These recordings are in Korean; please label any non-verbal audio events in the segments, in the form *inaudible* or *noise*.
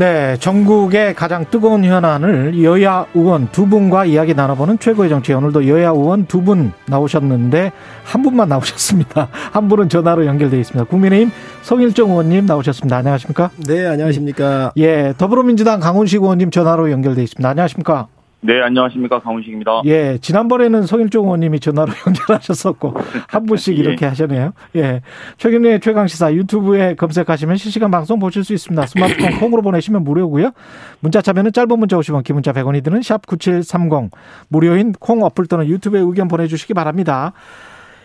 네, 전국의 가장 뜨거운 현안을 여야 의원 두 분과 이야기 나눠보는 최고의 정치. 오늘도 여야 의원 두 분 나오셨는데 한 분만 나오셨습니다. *laughs* 한 분은 전화로 연결되어 있습니다. 국민의힘 성일정 의원님 나오셨습니다. 안녕하십니까? 네, 안녕하십니까? 예, 더불어민주당 강훈식 의원님 전화로 연결되어 있습니다. 안녕하십니까? 네, 안녕하십니까. 강훈식입니다. 예, 지난번에는 성일종 의원님이 전화로 *laughs* 연결하셨었고, 한 분씩 예. 이렇게 하셨네요. 예. 최근에 최강시사 유튜브에 검색하시면 실시간 방송 보실 수 있습니다. 스마트폰 *coughs* 콩으로 보내시면 무료고요 문자 참여는 짧은 문자 50원, 긴 문자 100원이 드는 샵9730. 무료인 콩 어플 또는 유튜브에 의견 보내주시기 바랍니다.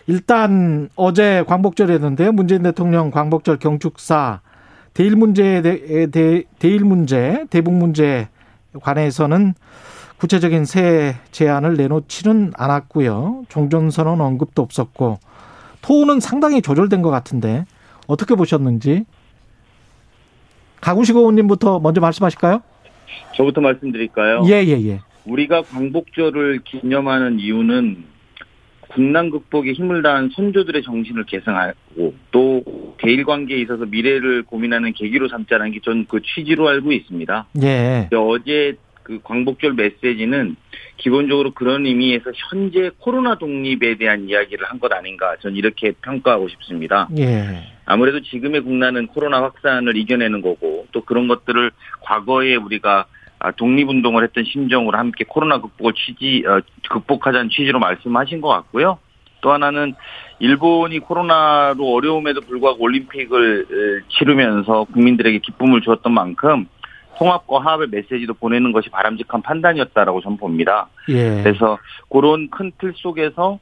일단 어제 광복절이었는데요. 문재인 대통령 광복절 경축사 대일 문제에 대, 대, 대일 문제, 대북 문제에 관해서는 구체적인 새 제안을 내놓지는 않았고요. 종전선언 언급도 없었고 토는 상당히 조절된 것 같은데 어떻게 보셨는지 강훈식 의원님부터 먼저 말씀하실까요? 저부터 말씀드릴까요? 예예예. 예, 예. 우리가 광복절을 기념하는 이유는 국난 극복에 힘을 다한 선조들의 정신을 계승하고 또 대일 관계에 있어서 미래를 고민하는 계기로 삼자는 게 전 그 취지로 알고 있습니다. 예. 어제 그 광복절 메시지는 기본적으로 그런 의미에서 현재 코로나 독립에 대한 이야기를 한 것 아닌가 전 이렇게 평가하고 싶습니다. 예. 아무래도 지금의 국난은 코로나 확산을 이겨내는 거고 또 그런 것들을 과거에 우리가 아, 독립운동을 했던 심정으로 함께 코로나 극복을 취지 어, 극복하자는 취지로 말씀하신 것 같고요. 또 하나는 일본이 코로나로 어려움에도 불구하고 올림픽을 치르면서 국민들에게 기쁨을 주었던 만큼 통합과 화합의 메시지도 보내는 것이 바람직한 판단이었다라고 저는 봅니다. 예. 그래서 그런 큰 틀 속에서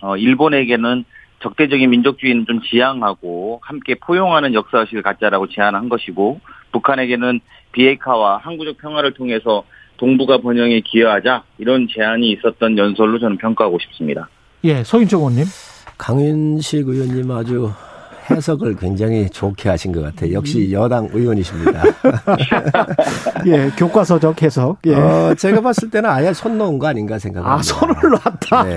어, 일본에게는 적대적인 민족주의는 좀 지양하고 함께 포용하는 역사의식을 갖자라고 제안한 것이고 북한에게는 비핵화와 항구적 평화를 통해서 동북아 번영에 기여하자 이런 제안이 있었던 연설로 저는 평가하고 싶습니다. 예, 서인정 의원님. 강윤식 의원님 아주 해석을 굉장히 좋게 하신 것 같아요. 역시 여당 의원이십니다. *laughs* 예, 교과서적 해석. 예. 어, 제가 봤을 때는 아예 손 놓은 거 아닌가 생각합니다. 아, 손을 놨다. 네.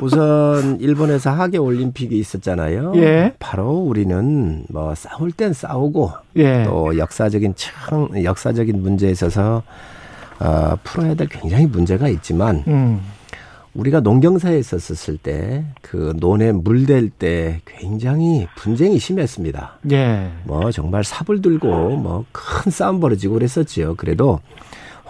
우선 일본에서 하계 올림픽이 있었잖아요. 예. 바로 우리는 뭐 싸울 땐 싸우고 예. 또 역사적인 청 역사적인 문제에 있어서 어, 풀어야 될 굉장히 문제가 있지만 음. 우리가 농경사에 있었을 때 그 논에 물 댈 때 굉장히 분쟁이 심했습니다. 예. 뭐 정말 삽을 들고 뭐 큰 싸움 벌어지고 그랬었지요. 그래도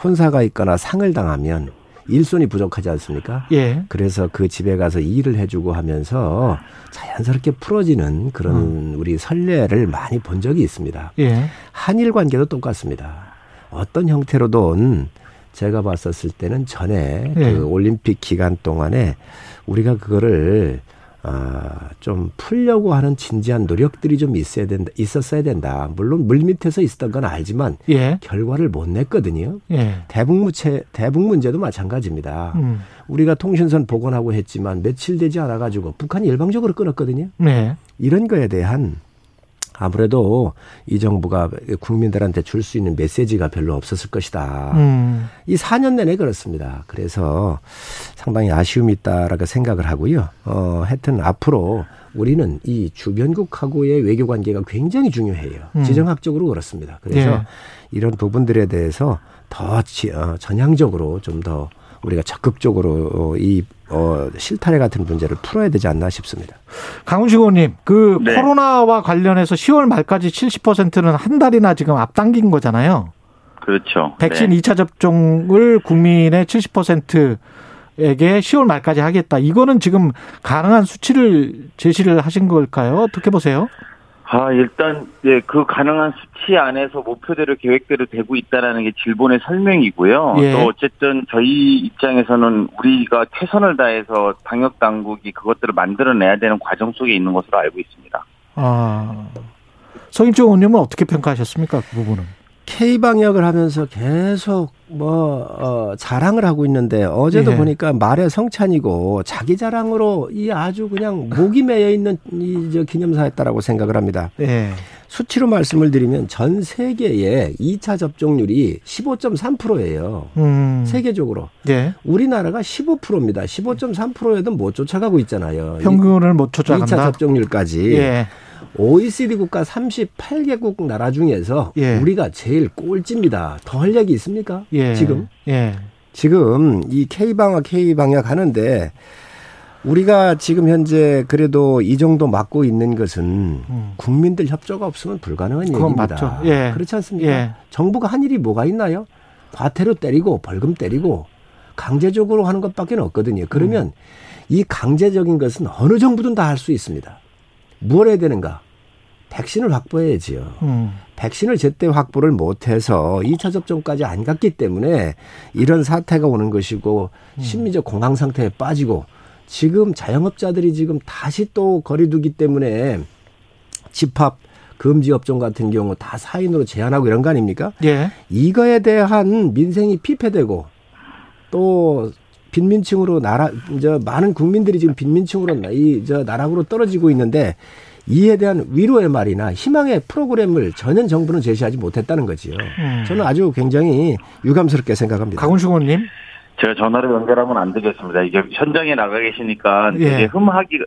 혼사가 있거나 상을 당하면 일손이 부족하지 않습니까? 예. 그래서 그 집에 가서 일을 해주고 하면서 자연스럽게 풀어지는 그런 음. 우리 선례를 많이 본 적이 있습니다. 예. 한일 관계도 똑같습니다. 어떤 형태로든 제가 봤었을 때는 전에 예. 그 올림픽 기간 동안에 우리가 그거를 아, 좀 풀려고 하는 진지한 노력들이 좀 있어야 된다, 있었어야 된다. 물론 물 밑에서 있었던 건 알지만 예. 결과를 못 냈거든요. 예. 대북 무체, 대북 문제도 마찬가지입니다. 음. 우리가 통신선 복원하고 했지만 며칠 되지 않아 가지고 북한이 일방적으로 끊었거든요. 네. 이런 거에 대한 아무래도 이 정부가 국민들한테 줄 수 있는 메시지가 별로 없었을 것이다. 음. 이 4년 내내 그렇습니다. 그래서 상당히 아쉬움이 있다라고 생각을 하고요. 어, 하여튼 앞으로 우리는 이 주변국하고의 외교 관계가 굉장히 중요해요. 음. 지정학적으로 그렇습니다. 그래서 예. 이런 부분들에 대해서 더 지, 어, 전향적으로 좀더 우리가 적극적으로 어, 이 어, 실타래 같은 문제를 풀어야 되지 않나 싶습니다. 강훈식 의원님, 그 네. 코로나와 관련해서 10월 말까지 70%는 한 달이나 지금 앞당긴 거잖아요. 그렇죠. 백신 네. 2차 접종을 국민의 70%에게 10월 말까지 하겠다. 이거는 지금 가능한 수치를 제시를 하신 걸까요? 어떻게 보세요? 아, 일단, 예, 그 가능한 수치 안에서 목표대로 계획대로 되고 있다라는 게 질본의 설명이고요. 예. 또 어쨌든 저희 입장에서는 우리가 최선을 다해서 방역 당국이 그것들을 만들어내야 되는 과정 속에 있는 것으로 알고 있습니다. 아, 서인조 의원님은 어떻게 평가하셨습니까? 그 부분은. K 방역을 하면서 계속 뭐 어, 자랑을 하고 있는데 어제도 예. 보니까 말의 성찬이고 자기 자랑으로 이 아주 그냥 목이 매여 있는 이 저 기념사였다라고 생각을 합니다. 예. 수치로 말씀을 드리면 전 세계의 2차 접종률이 15.3%예요. 음. 세계적으로. 예. 우리나라가 15%입니다. 15.3%에도 못 쫓아가고 있잖아요. 평균을 못 2차 쫓아간다. 접종률까지. 예. OECD 국가 38개국 나라 중에서 예. 우리가 제일 꼴찌입니다. 더 할 얘기 있습니까? 예. 지금 예. 지금 이 K 방역 K 방역 하는데 우리가 지금 현재 그래도 이 정도 막고 있는 것은 음. 국민들 협조가 없으면 불가능한 얘기입니다. 예. 그렇지 않습니까? 예. 정부가 한 일이 뭐가 있나요? 과태료 때리고 벌금 때리고 강제적으로 하는 것밖에 없거든요. 그러면 음. 이 강제적인 것은 어느 정부든 다 할 수 있습니다. 뭘 해야 되는가? 백신을 확보해야지요. 음. 백신을 제때 확보를 못해서 2차 접종까지 안 갔기 때문에 이런 사태가 오는 것이고 음. 심리적 공황 상태에 빠지고 지금 자영업자들이 지금 다시 또 거리두기 때문에 집합 금지 업종 같은 경우 다 사인으로 제한하고 이런 거 아닙니까? 예. 이거에 대한 민생이 피폐되고 또 빈민층으로 나라 이제 많은 국민들이 지금 빈민층으로 이저 나락으로 떨어지고 있는데 이에 대한 위로의 말이나 희망의 프로그램을 전혀 정부는 제시하지 못했다는 거지요. 음. 저는 아주 굉장히 유감스럽게 생각합니다. 강훈식 의원님. 제가 전화로 연결하면 안 되겠습니다. 이게 현장에 나가 계시니까 예. 되게 흠하기가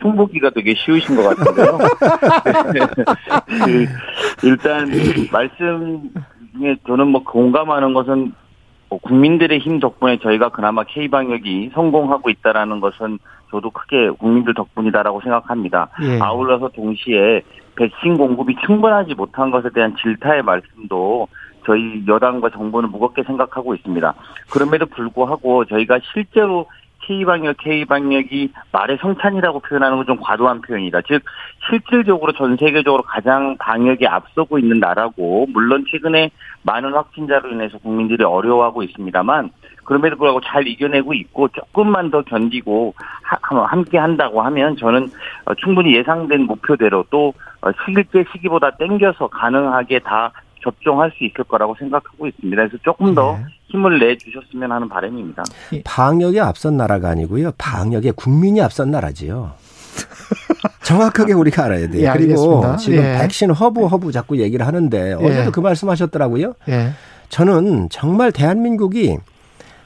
흉보기가 되게 쉬우신 것 같은데요. *laughs* 그, 일단 말씀에 저는 뭐 공감하는 것은 뭐 국민들의 힘 덕분에 저희가 그나마 K 방역이 성공하고 있다라는 것은 저도 크게 국민들 덕분이다라고 생각합니다. 예. 아울러서 동시에 백신 공급이 충분하지 못한 것에 대한 질타의 말씀도 저희 여당과 정부는 무겁게 생각하고 있습니다. 그럼에도 불구하고 저희가 실제로 K방역, K방역이 말의 성찬이라고 표현하는 건 좀 과도한 표현이다. 즉, 실질적으로 전 세계적으로 가장 방역에 앞서고 있는 나라고, 물론 최근에 많은 확진자로 인해서 국민들이 어려워하고 있습니다만, 그럼에도 불구하고 잘 이겨내고 있고, 조금만 더 견디고, 하- 함께 한다고 하면 저는 어, 충분히 예상된 목표대로 또, 어, 실제 시기보다 땡겨서 가능하게 다 접종할 수 있을 거라고 생각하고 있습니다. 그래서 조금 더 예. 힘을 내 주셨으면 하는 바람입니다. *laughs* 방역에 앞선 나라가 아니고요. 방역에 국민이 앞선 나라지요. *laughs* 정확하게 우리가 알아야 돼요. 예, 그리고 알겠습니다. 지금 예. 백신 허브 허브 자꾸 얘기를 하는데 어제도 예. 그 말씀하셨더라고요. 예. 저는 정말 대한민국이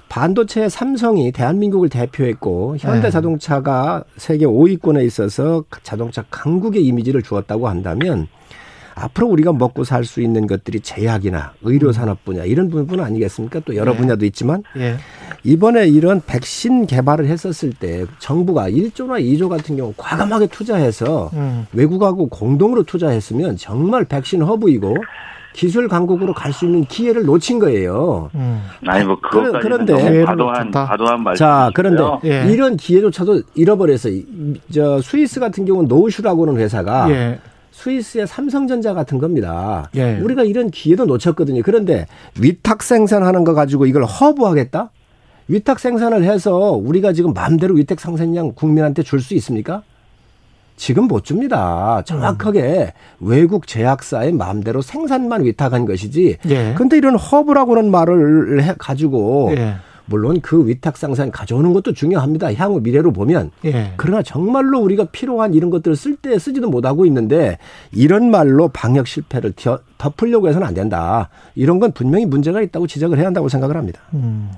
반도체 삼성이 대한민국을 대표했고 네. 현대자동차가 세계 5위권에 있어서 자동차 강국의 이미지를 주었다고 한다면 앞으로 우리가 먹고 살 수 있는 것들이 제약이나 의료 산업 분야 이런 부분 아니겠습니까? 또 여러 네. 분야도 있지만 예. 이번에 이런 백신 개발을 했었을 때 정부가 1조나 2조 같은 경우 과감하게 투자해서 음. 외국하고 공동으로 투자했으면 정말 백신 허브이고 기술 강국으로 갈 수 있는 기회를 놓친 거예요. 음. 아니 뭐 그런- 그런데- 과도한. 과도한 말씀. 자, 그런데 예. 이런 기회조차도 잃어버려서 이- 저 스위스 같은 경우는 노우슈라고 하는 회사가 예. 스위스의 삼성전자 같은 겁니다. 예. 우리가 이런 기회도 놓쳤거든요. 그런데 위탁 생산하는 거 가지고 이걸 허브하겠다? 위탁 생산을 해서 우리가 지금 마음대로 위탁 생산량 국민한테 줄 수 있습니까? 지금 못 줍니다. 정확하게 외국 제약사의 마음대로 생산만 위탁한 것이지. 예. 근데 이런 허브라고는 말을 해 가지고 예. 물론 그 위탁 생산 가져오는 것도 중요합니다. 향후 미래로 보면 예. 그러나 정말로 우리가 필요한 이런 것들을 쓸 때 쓰지도 못하고 있는데 이런 말로 방역 실패를 더- 덮으려고 해서는 안 된다. 이런 건 분명히 문제가 있다고 지적을 해야 한다고 생각을 합니다. 음.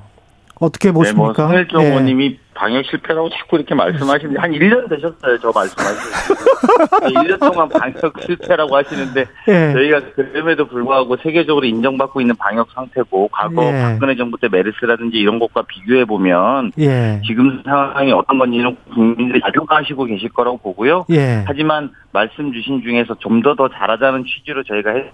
어떻게 네, 뭐 보십니까? 성일종 예. 의원님이 방역 실패라고 자꾸 이렇게 말씀하시는데 한 1년 되셨어요. 저 말씀하시는 1년 동안 방역 실패라고 하시는데 예. 저희가 그럼에도 불구하고 세계적으로 인정받고 있는 방역 상태고 과거 예. 박근혜 정부 때 메르스라든지 이런 것과 비교해 보면 예. 지금 상황이 어떤 건지는 국민들이 잘 평가하시고 계실 거라고 보고요. 예. 하지만 말씀 주신 중에서 좀 더더 잘하자는 취지로 저희가 해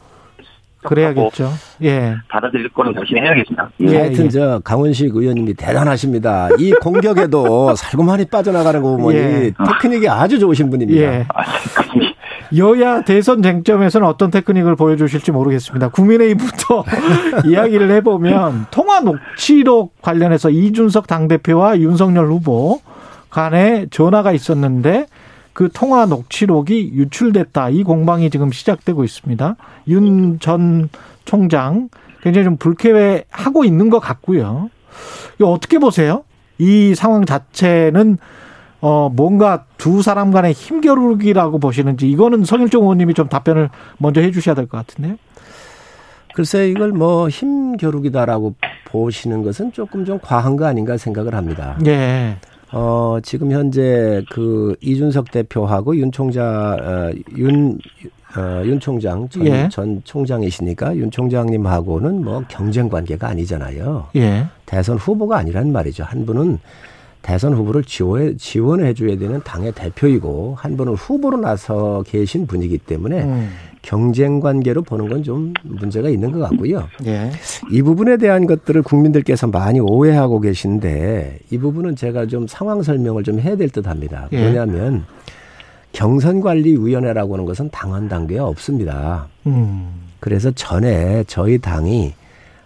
그래야겠죠. 예. 받아들일 거는 열심히 해야겠습니다. 예, 하여튼 예. 저 강원식 의원님이 대단하십니다. 이 공격에도 *laughs* 살고만이 빠져나가는 거 보니 예. 테크닉이 아주 좋으신 분입니다. 예. 아, 여야 대선 쟁점에서는 어떤 테크닉을 보여주실지 모르겠습니다. 국민의힘부터 *laughs* 이야기를 해보면 통화 녹취록 관련해서 이준석 당대표와 윤석열 후보 간에 전화가 있었는데 그 통화 녹취록이 유출됐다. 이 공방이 지금 시작되고 있습니다. 윤 전 총장 굉장히 좀 불쾌해하고 있는 것 같고요. 이거 어떻게 보세요? 이 상황 자체는 어 뭔가 두 사람 간의 힘겨루기라고 보시는지 이거는 성일종 의원님이 좀 답변을 먼저 해주셔야 될 것 같은데요. 글쎄 이걸 뭐 힘겨루기다라고 보시는 것은 조금 좀 과한 거 아닌가 생각을 합니다. 예. 어, 지금 현재 그 이준석 대표하고 윤 총장, 어, 윤, 어, 윤 총장, 전, 예. 전 총장이시니까 윤 총장님하고는 뭐 경쟁 관계가 아니잖아요. 예. 대선 후보가 아니란 말이죠. 한 분은 대선 후보를 지원해, 지원해 줘야 되는 당의 대표이고 한 분은 후보로 나서 계신 분이기 때문에 음. 경쟁 관계로 보는 건 좀 문제가 있는 것 같고요. 예. 이 부분에 대한 것들을 국민들께서 많이 오해하고 계신데 이 부분은 제가 좀 상황 설명을 좀 해야 될 듯 합니다. 예. 뭐냐면 경선관리위원회라고 하는 것은 당원 단계에 없습니다. 음. 그래서 전에 저희 당이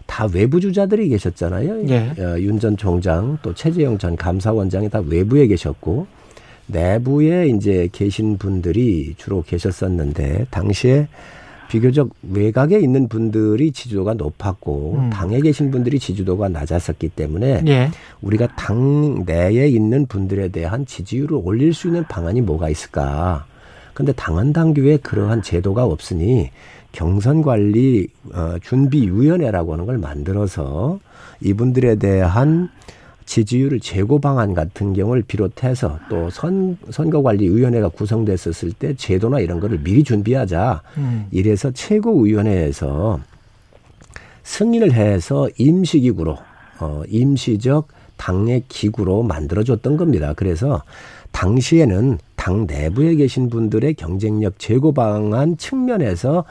다 외부 주자들이 계셨잖아요. 예. 어, 윤전 총장 또 최재형 전 감사원장이 다 외부에 계셨고 내부에 이제 계신 분들이 주로 계셨었는데 당시에 비교적 외곽에 있는 분들이 지지도가 높았고 음. 당에 계신 분들이 지지도가 낮았었기 때문에 예. 우리가 당 내에 있는 분들에 대한 지지율을 올릴 수 있는 방안이 뭐가 있을까? 근데 당헌 당규에 그러한 제도가 없으니 경선 관리 어, 준비 위원회라고 하는 걸 만들어서 이분들에 대한 지지율 제고 방안 같은 경우를 비롯해서 또 선, 선거관리위원회가 구성됐었을 때 제도나 이런 거를 미리 준비하자. 음. 이래서 최고위원회에서 승인을 해서 임시기구로 어, 임시적 당내 기구로 만들어줬던 겁니다. 그래서 당시에는 당 내부에 계신 분들의 경쟁력 제고 방안 측면에서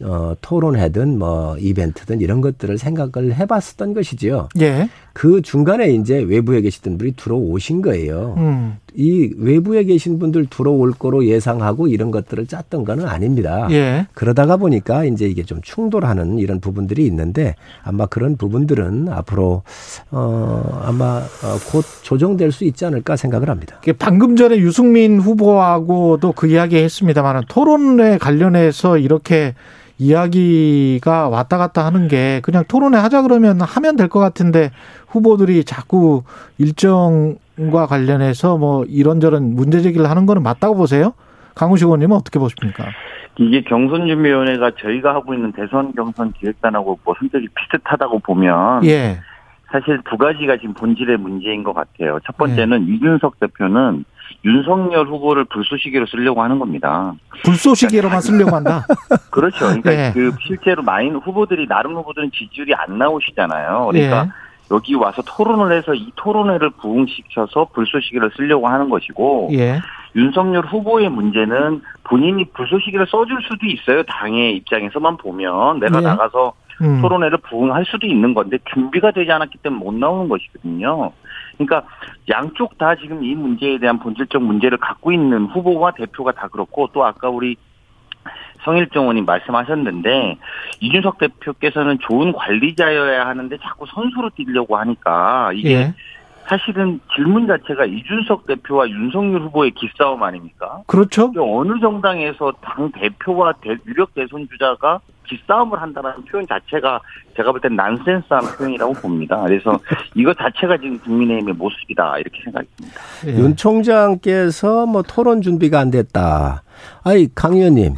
어, 토론회든 뭐 이벤트든 이런 것들을 생각을 해봤었던 것이지요. 예. 그 중간에 이제 외부에 계시던 분이 들어오신 거예요. 음. 이 외부에 계신 분들 들어올 거로 예상하고 이런 것들을 짰던 거는 아닙니다. 예. 그러다가 보니까 이제 이게 좀 충돌하는 이런 부분들이 있는데 아마 그런 부분들은 앞으로 어 아마 어, 곧 조정될 수 있지 않을까 생각을 합니다. 방금 전에 유승민 후보하고도 그 이야기 했습니다만 토론회 관련해서 이렇게 이야기가 왔다 갔다 하는 게 그냥 토론회 하자 그러면 하면 될 것 같은데 후보들이 자꾸 일정과 관련해서 뭐 이런저런 문제 제기를 하는 거는 맞다고 보세요? 강우식 의원님은 어떻게 보십니까? 이게 경선준비위원회가 저희가 하고 있는 대선 경선 기획단하고 뭐 성격이 비슷하다고 보면 예. 사실 두 가지가 지금 본질의 문제인 것 같아요. 첫 번째는 이준석 대표는 윤석열 후보를 불쏘시개로 쓰려고 하는 겁니다. 불쏘시개로만 쓰려고 한다. *laughs* 그렇죠. 그러니까 예. 그 실제로 많은 후보들이 나름 후보들은 지지율이 안 나오시잖아요. 그러니까 예. 여기 와서 토론을 해서 이 토론회를 부흥시켜서 불쏘시개를 쓰려고 하는 것이고 예. 윤석열 후보의 문제는 본인이 불쏘시개를 써줄 수도 있어요. 당의 입장에서만 보면 내가 예. 나가서 음. 토론회를 부응할 수도 있는 건데 준비가 되지 않았기 때문에 못 나오는 것이거든요. 그러니까 양쪽 다 지금 이 문제에 대한 본질적 문제를 갖고 있는 후보와 대표가 다 그렇고 또 아까 우리 성일정 의원님 말씀하셨는데 이준석 대표께서는 좋은 관리자여야 하는데 자꾸 선수로 뛰려고 하니까 이게 예. 사실은 질문 자체가 이준석 대표와 윤석열 후보의 기싸움 아닙니까? 그렇죠. 어느 정당에서 당 대표와 대- 유력 대선 주자가 기싸움을 한다는 표현 자체가 제가 볼 땐 난센스한 표현이라고 봅니다. 그래서 이거 자체가 지금 국민의힘의 모습이다 이렇게 생각이 듭니다. 예. 윤 총장께서 뭐 토론 준비가 안 됐다. 아이 강 의원님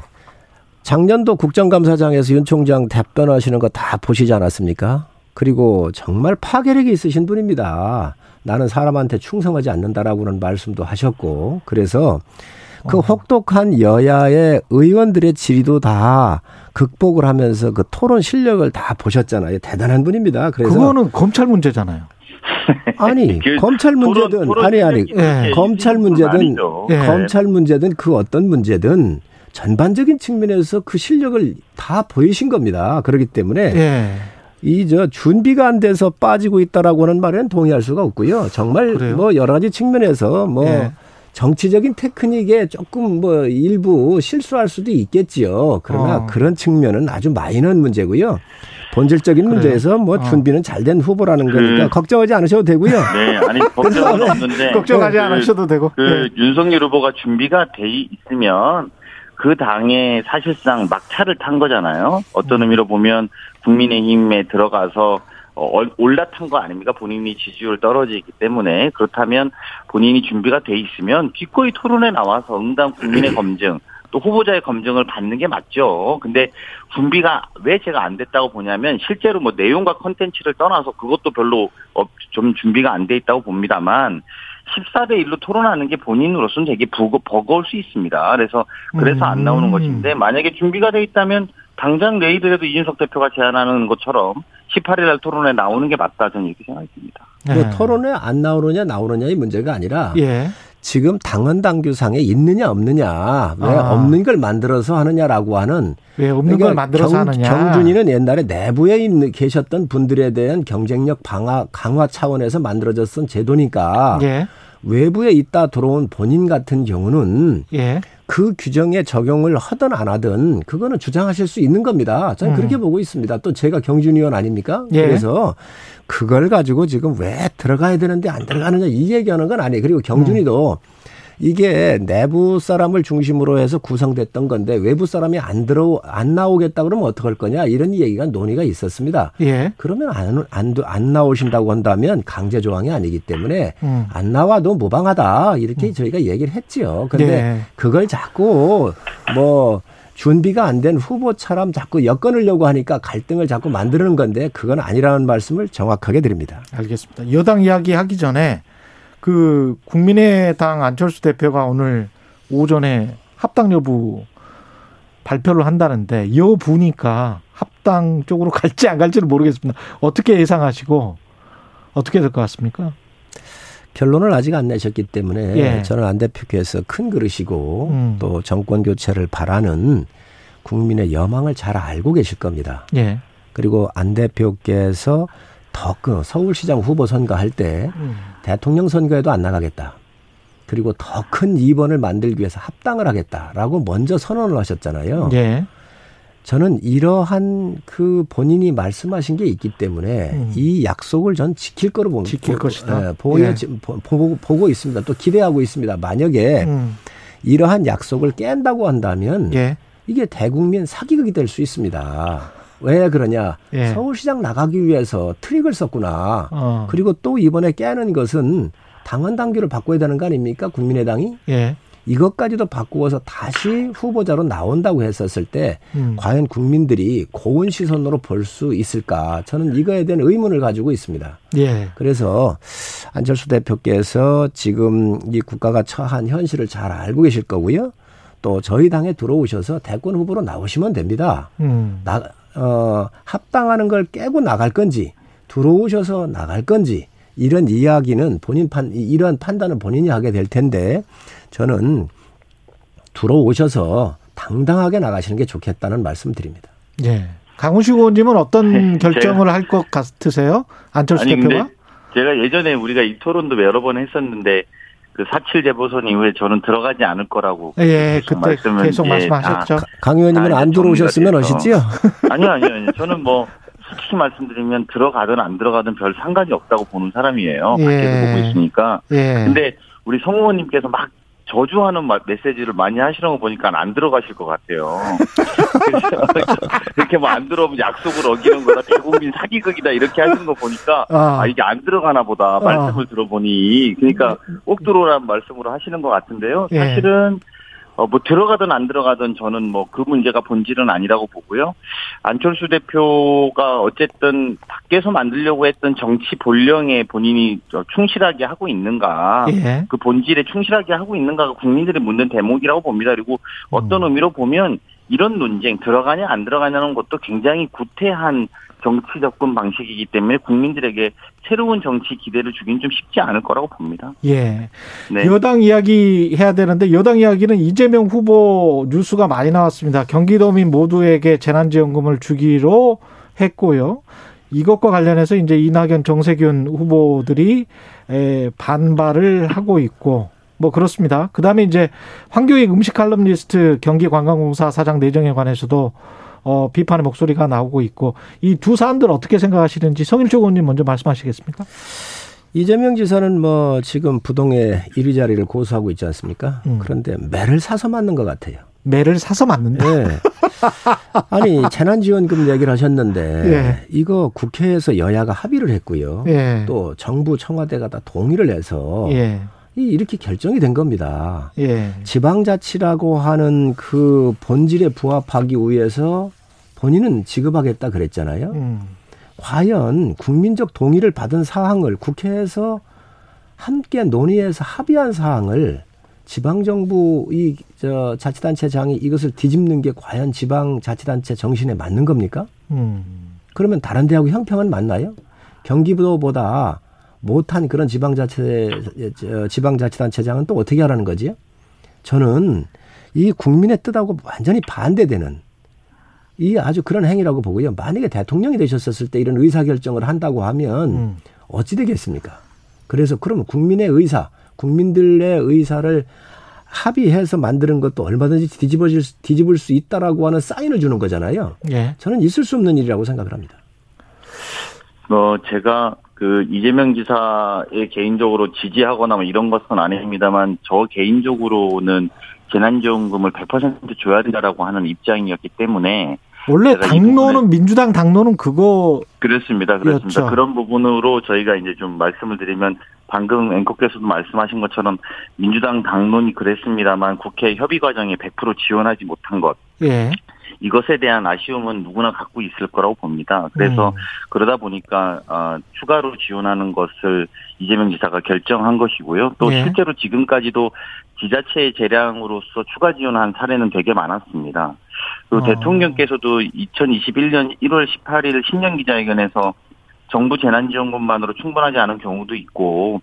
작년도 국정감사장에서 윤 총장 답변하시는 거 다 보시지 않았습니까? 그리고 정말 파괴력이 있으신 분입니다. 나는 사람한테 충성하지 않는다라고는 말씀도 하셨고 그래서 그 어. 혹독한 여야의 의원들의 질의도 다 극복을 하면서 그 토론 실력을 다 보셨잖아요. 대단한 분입니다. 그래서 그거는 검찰 문제잖아요. *laughs* 아니 *laughs* 그 검찰 문제든 토론- 토론 아니 아니 예. 검찰 문제든. 예. 검찰 문제든 그 어떤 문제든 전반적인 측면에서 그 실력을 다 보이신 겁니다. 그렇기 때문에 예. 이 저 준비가 안 돼서 빠지고 있다라고 하는 말에는 동의할 수가 없고요. 정말 그래요? 뭐 여러 가지 측면에서 뭐 예. 정치적인 테크닉에 조금 뭐 일부 실수할 수도 있겠지요. 그러나 어. 그런 측면은 아주 마이너한 문제고요. 본질적인 그래요. 문제에서 뭐 어. 준비는 잘 된 후보라는 그- 거니까 걱정하지 않으셔도 되고요. *laughs* 네, 아니 *laughs* 걱정은 없는데 걱정하지 그- 않으셔도 되고. 그 예. 윤석열 후보가 준비가 돼 있으면 그 당에 사실상 막차를 탄 거잖아요. 어떤 의미로 보면 국민의힘에 들어가서 어, 올라탄 거 아닙니까? 본인이 지지율 떨어지기 때문에 그렇다면 본인이 준비가 돼 있으면 기꺼이 토론에 나와서 응당 국민의 검증 또 후보자의 검증을 받는 게 맞죠. 근데 준비가 왜 제가 안 됐다고 보냐면 실제로 뭐 내용과 컨텐츠를 떠나서 그것도 별로 어, 좀 준비가 안 돼 있다고 봅니다만 14대 1로 토론하는 게 본인으로서는 되게 버거, 버거울 수 있습니다. 그래서 그래서 안 나오는 음. 것인데 만약에 준비가 돼 있다면 당장 내일이라도 이준석 대표가 제안하는 것처럼 18일 날 토론에 나오는 게 맞다 저는 이렇게 생각이 듭니다. 뭐 예. 토론에 안 나오느냐 나오느냐의 문제가 아니라 예. 지금 당헌 당규상에 있느냐 없느냐 왜 아. 없는 걸 만들어서 하느냐라고 하는 왜 없는 걸 만들어서 경, 하느냐. 경준이는 옛날에 내부에 있는, 계셨던 분들에 대한 경쟁력 강화, 강화 차원에서 만들어졌던 제도니까 예. 외부에 있다 들어온 본인 같은 경우는 예. 그 규정에 적용을 하든 안 하든 그거는 주장하실 수 있는 겁니다. 저는 음. 그렇게 보고 있습니다. 또 제가 경준 의원 아닙니까? 예. 그래서 그걸 가지고 지금 왜 들어가야 되는데 안 들어가느냐 이 얘기하는 건 아니에요. 그리고 경준이도 이게 내부 사람을 중심으로 해서 구성됐던 건데 외부 사람이 안 들어 안 나오겠다 그러면 어떡할 거냐 이런 얘기가 논의가 있었습니다. 예. 그러면 안, 안, 안 나오신다고 한다면 강제 조항이 아니기 때문에 음. 안 나와도 무방하다 이렇게 저희가 얘기를 했지요. 근데 네. 그걸 자꾸 뭐 준비가 안 된 후보처럼 자꾸 엮어내려고 하니까 갈등을 자꾸 만드는 건데 그건 아니라는 말씀을 정확하게 드립니다. 알겠습니다. 여당 이야기 하기 전에 그 국민의당 안철수 대표가 오늘 오전에 합당 여부 발표를 한다는데 여부니까 합당 쪽으로 *laughs* 갈지 안 갈지는 모르겠습니다. 어떻게 예상하시고 어떻게 될 것 같습니까? 결론을 아직 안 내셨기 때문에 예. 저는 안 대표께서 큰 그릇이고 음. 또 정권 교체를 바라는 국민의 여망을 잘 알고 계실 겁니다. 예. 그리고 안 대표께서 더그 서울시장 후보 선거할 때 음. 대통령 선거에도 안 나가겠다. 그리고 더큰 2번을 만들기 위해서 합당을 하겠다라고 먼저 선언을 하셨잖아요. 예. 저는 이러한 그 본인이 말씀하신 게 있기 때문에 음. 이 약속을 전 지킬 거로 봅니다. 지킬 것이다. 예, 보여, 예. 보, 보고, 보고 있습니다. 또 기대하고 있습니다. 만약에 음. 이러한 약속을 깬다고 한다면 예. 이게 대국민 사기극이 될 수 있습니다. 왜 그러냐? 예. 서울시장 나가기 위해서 트릭을 썼구나. 어. 그리고 또 이번에 깨는 것은 당헌 당규를 바꿔야 되는 거 아닙니까? 국민의당이 예. 이것까지도 바꾸어서 다시 후보자로 나온다고 했었을 때 음. 과연 국민들이 고운 시선으로 볼 수 있을까? 저는 이거에 대한 의문을 가지고 있습니다. 예. 그래서 안철수 대표께서 지금 이 국가가 처한 현실을 잘 알고 계실 거고요. 또 저희 당에 들어오셔서 대권 후보로 나오시면 됩니다. 음. 나, 어, 합당하는 걸 깨고 나갈 건지 들어오셔서 나갈 건지 이런 이야기는 본인 판 이런 판단은 본인이 하게 될 텐데 저는 들어오셔서 당당하게 나가시는 게 좋겠다는 말씀드립니다. 예. 강훈식 의원님은 어떤 네, *laughs* 결정을 할 것 같으세요? 안철수 아니 대표가? 제가 예전에 우리가 이 토론도 여러 번 했었는데 그 사칠 재보선 이후에 저는 들어가지 않을 거라고 예, 계속 그때 말씀을, 계속 예, 말씀하셨죠. 가- 강 의원님은 아, 안 들어오셨으면 하시지요? *laughs* 아니요, 아니요, 아니요. 저는 뭐 솔직히 말씀드리면 들어가든 안 들어가든 별 상관이 없다고 보는 사람이에요. 예. 밖에서 보고 있으니까. 예. 근데 우리 성 의원님께서 막 저주하는 마- 메시지를 많이 하시는 거 보니까 안 들어가실 것 같아요. *laughs* 이렇게 뭐 안 들어오면 약속을 어기는 거다 대국민 사기극이다 이렇게 하시는 거 보니까 아. 아, 이게 안 들어가나 보다 말씀을 들어보니 그러니까 꼭 들어오라는 말씀으로 하시는 것 같은데요. 예. 사실은 어, 뭐 들어가든 안 들어가든 저는 뭐 그 문제가 본질은 아니라고 보고요. 안철수 대표가 어쨌든 밖에서 만들려고 했던 정치 본령에 본인이 저 충실하게 하고 있는가. 예. 그 본질에 충실하게 하고 있는가가 국민들이 묻는 대목이라고 봅니다. 그리고 어떤 의미로 보면 이런 논쟁 들어가냐 안 들어가냐는 것도 굉장히 구태한 정치 접근 방식이기 때문에 국민들에게 새로운 정치 기대를 주긴 좀 쉽지 않을 거라고 봅니다. 예. 네. 여당 이야기 해야 되는데 여당 이야기는 이재명 후보 뉴스가 많이 나왔습니다. 경기도민 모두에게 재난지원금을 주기로 했고요. 이것과 관련해서 이제 이낙연, 정세균 후보들이 에, 반발을 하고 있고 뭐 그렇습니다. 그다음에 이제 황교익 음식 칼럼니스트 경기관광공사 사장 내정에 관해서도 어, 비판의 목소리가 나오고 있고 이 두 사안들 어떻게 생각하시는지 성일조 의원님 먼저 말씀하시겠습니까? 이재명 지사는 뭐 지금 부동의 1위 자리를 고수하고 있지 않습니까? 음. 그런데 매를 사서 맞는 것 같아요. 매를 사서 맞는다. 네. *laughs* 아니 재난지원금 얘기를 하셨는데 예. 이거 국회에서 여야가 합의를 했고요. 예. 또 정부 청와대가 다 동의를 해서 예. 이 이렇게 결정이 된 겁니다. 예. 지방자치라고 하는 그 본질에 부합하기 위해서 본인은 지급하겠다 그랬잖아요. 음. 과연 국민적 동의를 받은 사항을 국회에서 함께 논의해서 합의한 사항을 지방정부 이 저 자치단체장이 이것을 뒤집는 게 과연 지방자치단체 정신에 맞는 겁니까? 음. 그러면 다른 데하고 형평은 맞나요? 경기도보다 못한 그런 지방자치 저 지방자치단체장은 또 어떻게 하라는 거지요? 저는 이 국민의 뜻하고 완전히 반대되는 이 아주 그런 행위라고 보고요. 만약에 대통령이 되셨었을 때 이런 의사 결정을 한다고 하면 음. 어찌 되겠습니까? 그래서 그러면 국민의 의사, 국민들의 의사를 합의해서 만드는 것도 얼마든지 뒤집어질 수- 뒤집을 수 있다라고 하는 사인을 주는 거잖아요. 예. 저는 있을 수 없는 일이라고 생각을 합니다. 어, 제가 그 이재명 지사의 개인적으로 지지하거나 뭐 이런 것은 아닙니다만 저 개인적으로는 재난지원금을 100% 줘야 된다라고 하는 입장이었기 때문에 원래 당론은 민주당 당론은 그거 그렇습니다. 그렇습니다. 그런 부분으로 저희가 이제 좀 말씀을 드리면 방금 앵커께서도 말씀하신 것처럼 민주당 당론이 그랬습니다만 국회 협의 과정에 100% 지원하지 못한 것 예. 이것에 대한 아쉬움은 누구나 갖고 있을 거라고 봅니다. 그래서 음. 그러다 보니까 어, 추가로 지원하는 것을 이재명 지사가 결정한 것이고요. 또 예. 실제로 지금까지도 지자체 재량으로서 추가 지원한 사례는 되게 많았습니다. 그리고 어. 대통령께서도 2021년 1월 18일 신년 기자회견에서 정부 재난지원금만으로 충분하지 않은 경우도 있고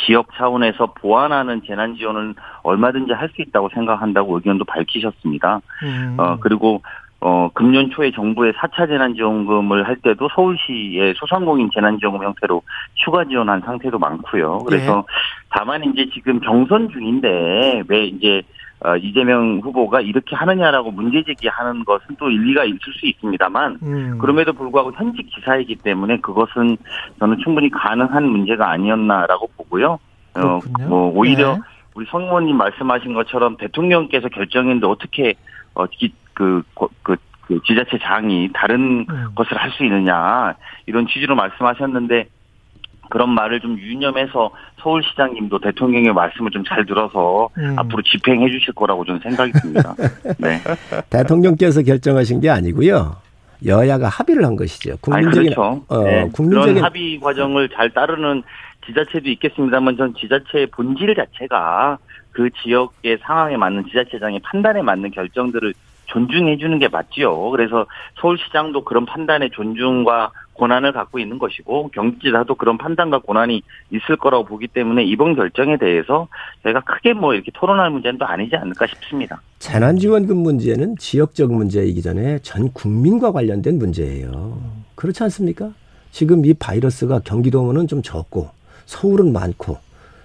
지역 차원에서 보완하는 재난 지원은 얼마든지 할 수 있다고 생각한다고 의견도 밝히셨습니다. 음. 어, 그리고, 어, 금년 초에 정부의 4차 재난지원금을 할 때도 서울시의 소상공인 재난지원금 형태로 추가 지원한 상태도 많고요. 그래서 다만 이제 지금 경선 중인데 왜 이제 어, 이재명 후보가 이렇게 하느냐라고 문제 제기하는 것은 또 일리가 있을 수 있습니다만 음. 그럼에도 불구하고 현직 기사이기 때문에 그것은 저는 충분히 가능한 문제가 아니었나라고 보고요. 어, 그렇군요. 뭐 오히려 네. 우리 성모님 말씀하신 것처럼 대통령께서 결정했는데 어떻게 어, 기, 그, 그, 그, 그 지자체 장이 다른 음. 것을 할 수 있느냐 이런 취지로 말씀하셨는데 그런 말을 좀 유념해서 서울시장님도 대통령의 말씀을 좀 잘 들어서 음. 앞으로 집행해 주실 거라고 저는 생각이 듭니다. *laughs* 네. 대통령께서 결정하신 게 아니고요. 여야가 합의를 한 것이죠. 아니, 국민적인 그렇죠. 어, 네. 국민적인 그런 합의 과정을 잘 따르는 지자체도 있겠습니다만 전 지자체의 본질 자체가 그 지역의 상황에 맞는 지자체장의 판단에 맞는 결정들을 존중해 주는 게 맞지요. 그래서 서울시장도 그런 판단의 존중과 권한을 갖고 있는 것이고 경기지사도 그런 판단과 권한이 있을 거라고 보기 때문에 이번 결정에 대해서 저희가 크게 뭐 이렇게 토론할 문제는 또 아니지 않을까 싶습니다. 재난지원금 문제는 지역적 문제이기 전에 전 국민과 관련된 문제예요. 그렇지 않습니까? 지금 이 바이러스가 경기도는 좀 적고 서울은 많고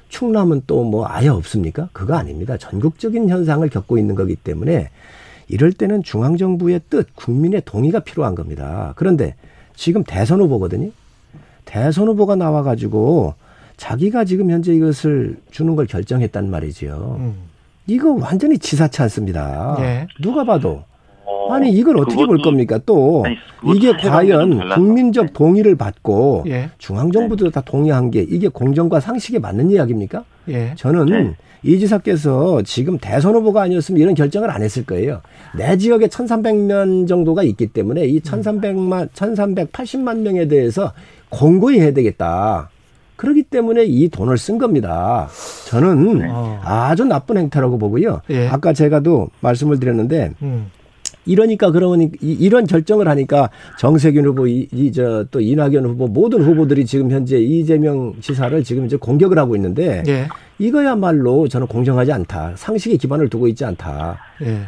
충남은 또 뭐 아예 없습니까? 그거 아닙니다. 전국적인 현상을 겪고 있는 거기 때문에 이럴 때는 중앙정부의 뜻, 국민의 동의가 필요한 겁니다. 그런데 지금 대선 후보거든요. 대선 후보가 나와가지고 자기가 지금 현재 이것을 주는 걸 결정했단 말이지요. 음. 이거 완전히 지사치 않습니다. 예. 누가 봐도. 어, 아니 이걸 어떻게 볼 그것도- 겁니까? 또 아니, 이게 과연. 국민적 네. 동의를 받고 예. 중앙정부도 다 동의한 게 이게 공정과 상식에 맞는 이야기입니까? 예. 저는 네. 이 지사께서 지금 대선 후보가 아니었으면 이런 결정을 안 했을 거예요. 내 지역에 1,300명 정도가 있기 때문에 이 1,300만, 1,380만 명에 대해서 공고히 해야 되겠다. 그렇기 때문에 이 돈을 쓴 겁니다. 저는 어. 아주 나쁜 행태라고 보고요. 예. 아까 제가도 말씀을 드렸는데 음. 이러니까 그러니 이- 이런 결정을 하니까 정세균 후보 이저 또 이낙연 후보 모든 후보들이 지금 현재 이재명 지사를 지금 이제 공격을 하고 있는데 예. 이거야말로 저는 공정하지 않다. 상식에 기반을 두고 있지 않다. 예.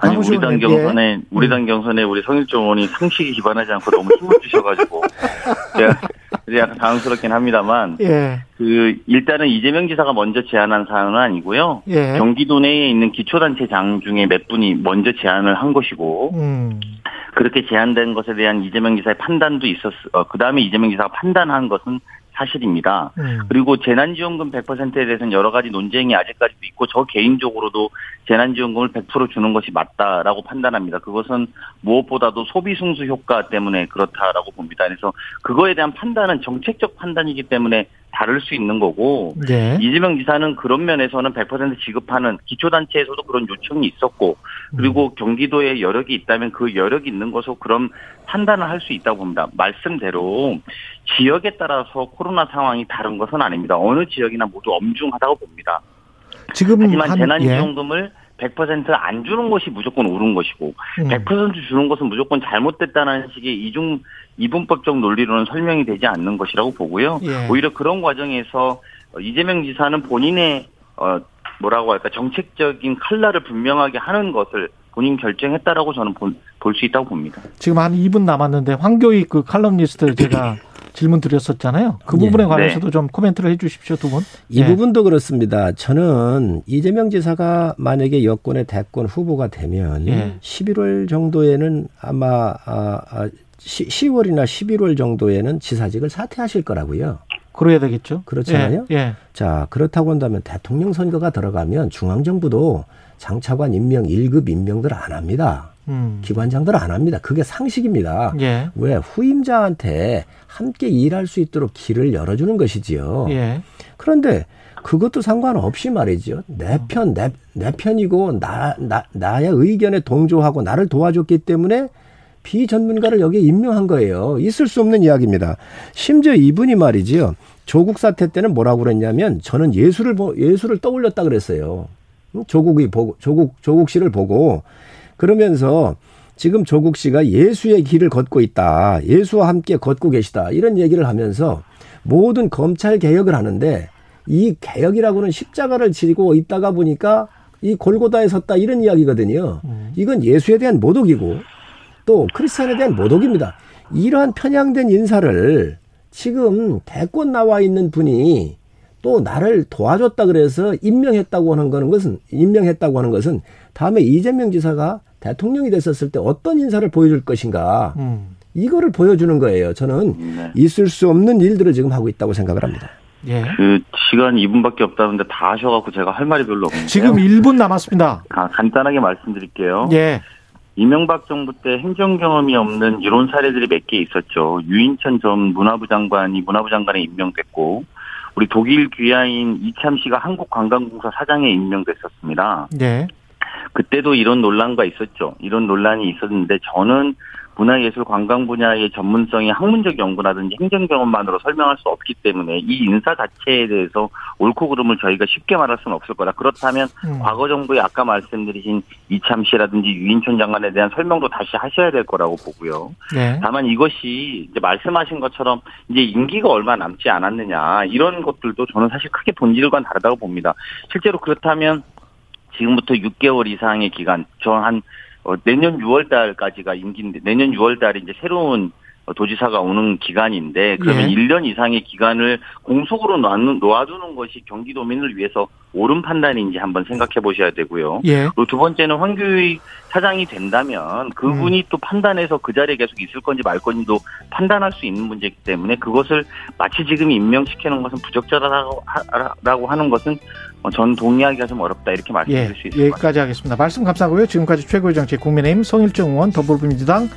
아니 우리 당 경선에 우리 당 경선에 우리 성일종 의원이 상식에 기반하지 않고 너무 힘을 주셔가지고 *laughs* 제가 약간 당황스럽긴 합니다만 예. 그 일단은 이재명 지사가 먼저 제안한 사안은 아니고요. 예. 경기도 내에 있는 기초단체장 중에 몇 분이 먼저 제안을 한 것이고 음. 그렇게 제한된 것에 대한 이재명 지사의 판단도 있었, 어, 그 다음에 이재명 지사가 판단한 것은 사실입니다. 음. 그리고 재난지원금 100%에 대해서는 여러 가지 논쟁이 아직까지도 있고 저 개인적으로도 재난지원금을 100% 주는 것이 맞다라고 판단합니다. 그것은 무엇보다도 소비 승수 효과 때문에 그렇다라고 봅니다. 그래서 그거에 대한 판단은 정책적 판단이기 때문에 다를 수 있는 거고 예. 이재명 지사는 그런 면에서는 100% 지급하는 기초단체에서도 그런 요청이 있었고 그리고 경기도에 여력이 있다면 그 여력이 있는 것으로 그런 판단을 할 수 있다고 봅니다. 말씀대로 지역에 따라서 코로나 상황이 다른 것은 아닙니다. 어느 지역이나 모두 엄중하다고 봅니다. 지금 하지만 한- 재난지원금을 100%안 주는 것이 무조건 옳은 것이고 음. 100% 주는 것은 무조건 잘못됐다는 식의 이중 이분법적 논리로는 설명이 되지 않는 것이라고 보고요. 예. 오히려 그런 과정에서 어, 이재명 지사는 본인의 어 뭐라고 할까 정책적인 칼날을 분명하게 하는 것을 본인 결정했다라고 저는 볼 수 있다고 봅니다. 지금 한 2분 남았는데 황교익 그 칼럼니스트 제가 *laughs* 질문 드렸었잖아요. 그 예. 부분에 관해서도 좀 코멘트를 해 주십시오, 두 분. 이 예. 부분도 그렇습니다. 저는 이재명 지사가 만약에 여권의 대권 후보가 되면 예. 11월 정도에는 아마 아, 아, 10월이나 11월 정도에는 지사직을 사퇴하실 거라고요. 그래야 되겠죠. 그렇잖아요. 예. 예. 자, 그렇다고 한다면 대통령 선거가 들어가면 중앙정부도 장차관 임명 1급 임명들 안 합니다. 음. 기관장들 안 합니다. 그게 상식입니다. 예. 왜 후임자한테 함께 일할 수 있도록 길을 열어주는 것이지요. 예. 그런데 그것도 상관없이 말이죠. 내 편, 내, 내 편이고, 나, 나, 나의 의견에 동조하고 나를 도와줬기 때문에 비전문가를 여기에 임명한 거예요. 있을 수 없는 이야기입니다. 심지어 이분이 말이지요. 조국 사태 때는 뭐라고 그랬냐면 저는 예수를, 보- 예수를 떠올렸다 그랬어요. 응? 조국이 보고, 조국, 조국 씨를 보고 그러면서 지금 조국 씨가 예수의 길을 걷고 있다. 예수와 함께 걷고 계시다. 이런 얘기를 하면서 모든 검찰 개혁을 하는데 이 개혁이라고는 십자가를 지고 있다가 보니까 이 골고다에 섰다 이런 이야기거든요. 이건 예수에 대한 모독이고 또 크리스찬에 대한 모독입니다. 이러한 편향된 인사를 지금 대권 나와 있는 분이 또 나를 도와줬다 그래서 임명했다고 하는 거는 것은 임명했다고 하는 것은 다음에 이재명 지사가 대통령이 됐었을 때 어떤 인사를 보여줄 것인가 음. 이거를 보여주는 거예요. 저는 네. 있을 수 없는 일들을 지금 하고 있다고 생각을 합니다. 예. 그 시간 2분밖에 없다는데 다 하셔갖고 제가 할 말이 별로 없는데요. 지금 1분 남았습니다. 가- 간단하게 말씀드릴게요. 예. 이명박 정부 때 행정 경험이 없는 이런 사례들이 몇 개 있었죠. 유인천 전 문화부 장관이 문화부 장관에 임명됐고, 우리 독일 귀하인 이참 씨가 한국관광공사 사장에 임명됐었습니다. 예. 그때도 이런 논란과 있었죠. 이런 논란이 있었는데 저는 문화예술 관광 분야의 전문성이 학문적 연구라든지 행정 경험만으로 설명할 수 없기 때문에 이 인사 자체에 대해서 옳고 그름을 저희가 쉽게 말할 수는 없을 거다. 그렇다면 음. 과거 정부의 아까 말씀드리신 이참 씨라든지 유인천 장관에 대한 설명도 다시 하셔야 될 거라고 보고요. 예. 다만 이것이 이제 말씀하신 것처럼 이제 임기가 얼마 남지 않았느냐 이런 것들도 저는 사실 크게 본질과는 다르다고 봅니다. 실제로 그렇다면 지금부터 6개월 이상의 기간, 저한 어, 내년 6월 달까지가 임기인데 내년 6월 달에 이제 새로운 어, 도지사가 오는 기간인데 그러면 예. 1년 이상의 기간을 공속으로 놔두는, 놓아두는 것이 경기도민을 위해서 옳은 판단인지 한번 생각해 보셔야 되고요. 예. 그리고 두 번째는 황교익 사장이 된다면 그분이 또 판단해서 그 자리에 계속 있을 건지 말 건지도 판단할 수 있는 문제이기 때문에 그것을 마치 지금 임명시키는 것은 부적절하다고 하- 하는 것은 어, 전 동의하기가 좀 어렵다 이렇게 예. 말씀드릴 수 있을. 여기까지 하겠습니다. 말씀 감사하고요. 지금까지 최고의 정치 국민의힘 성일정 의원 더불어민주당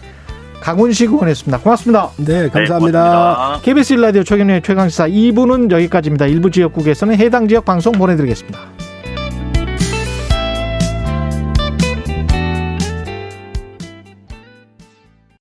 강훈식 의원이었습니다. 고맙습니다. 네, 네, 감사합니다. 고맙습니다. KBS 일라디오 최경련의 최강시사 2부는 여기까지입니다. 일부 지역국에서는 해당 지역 방송 보내드리겠습니다.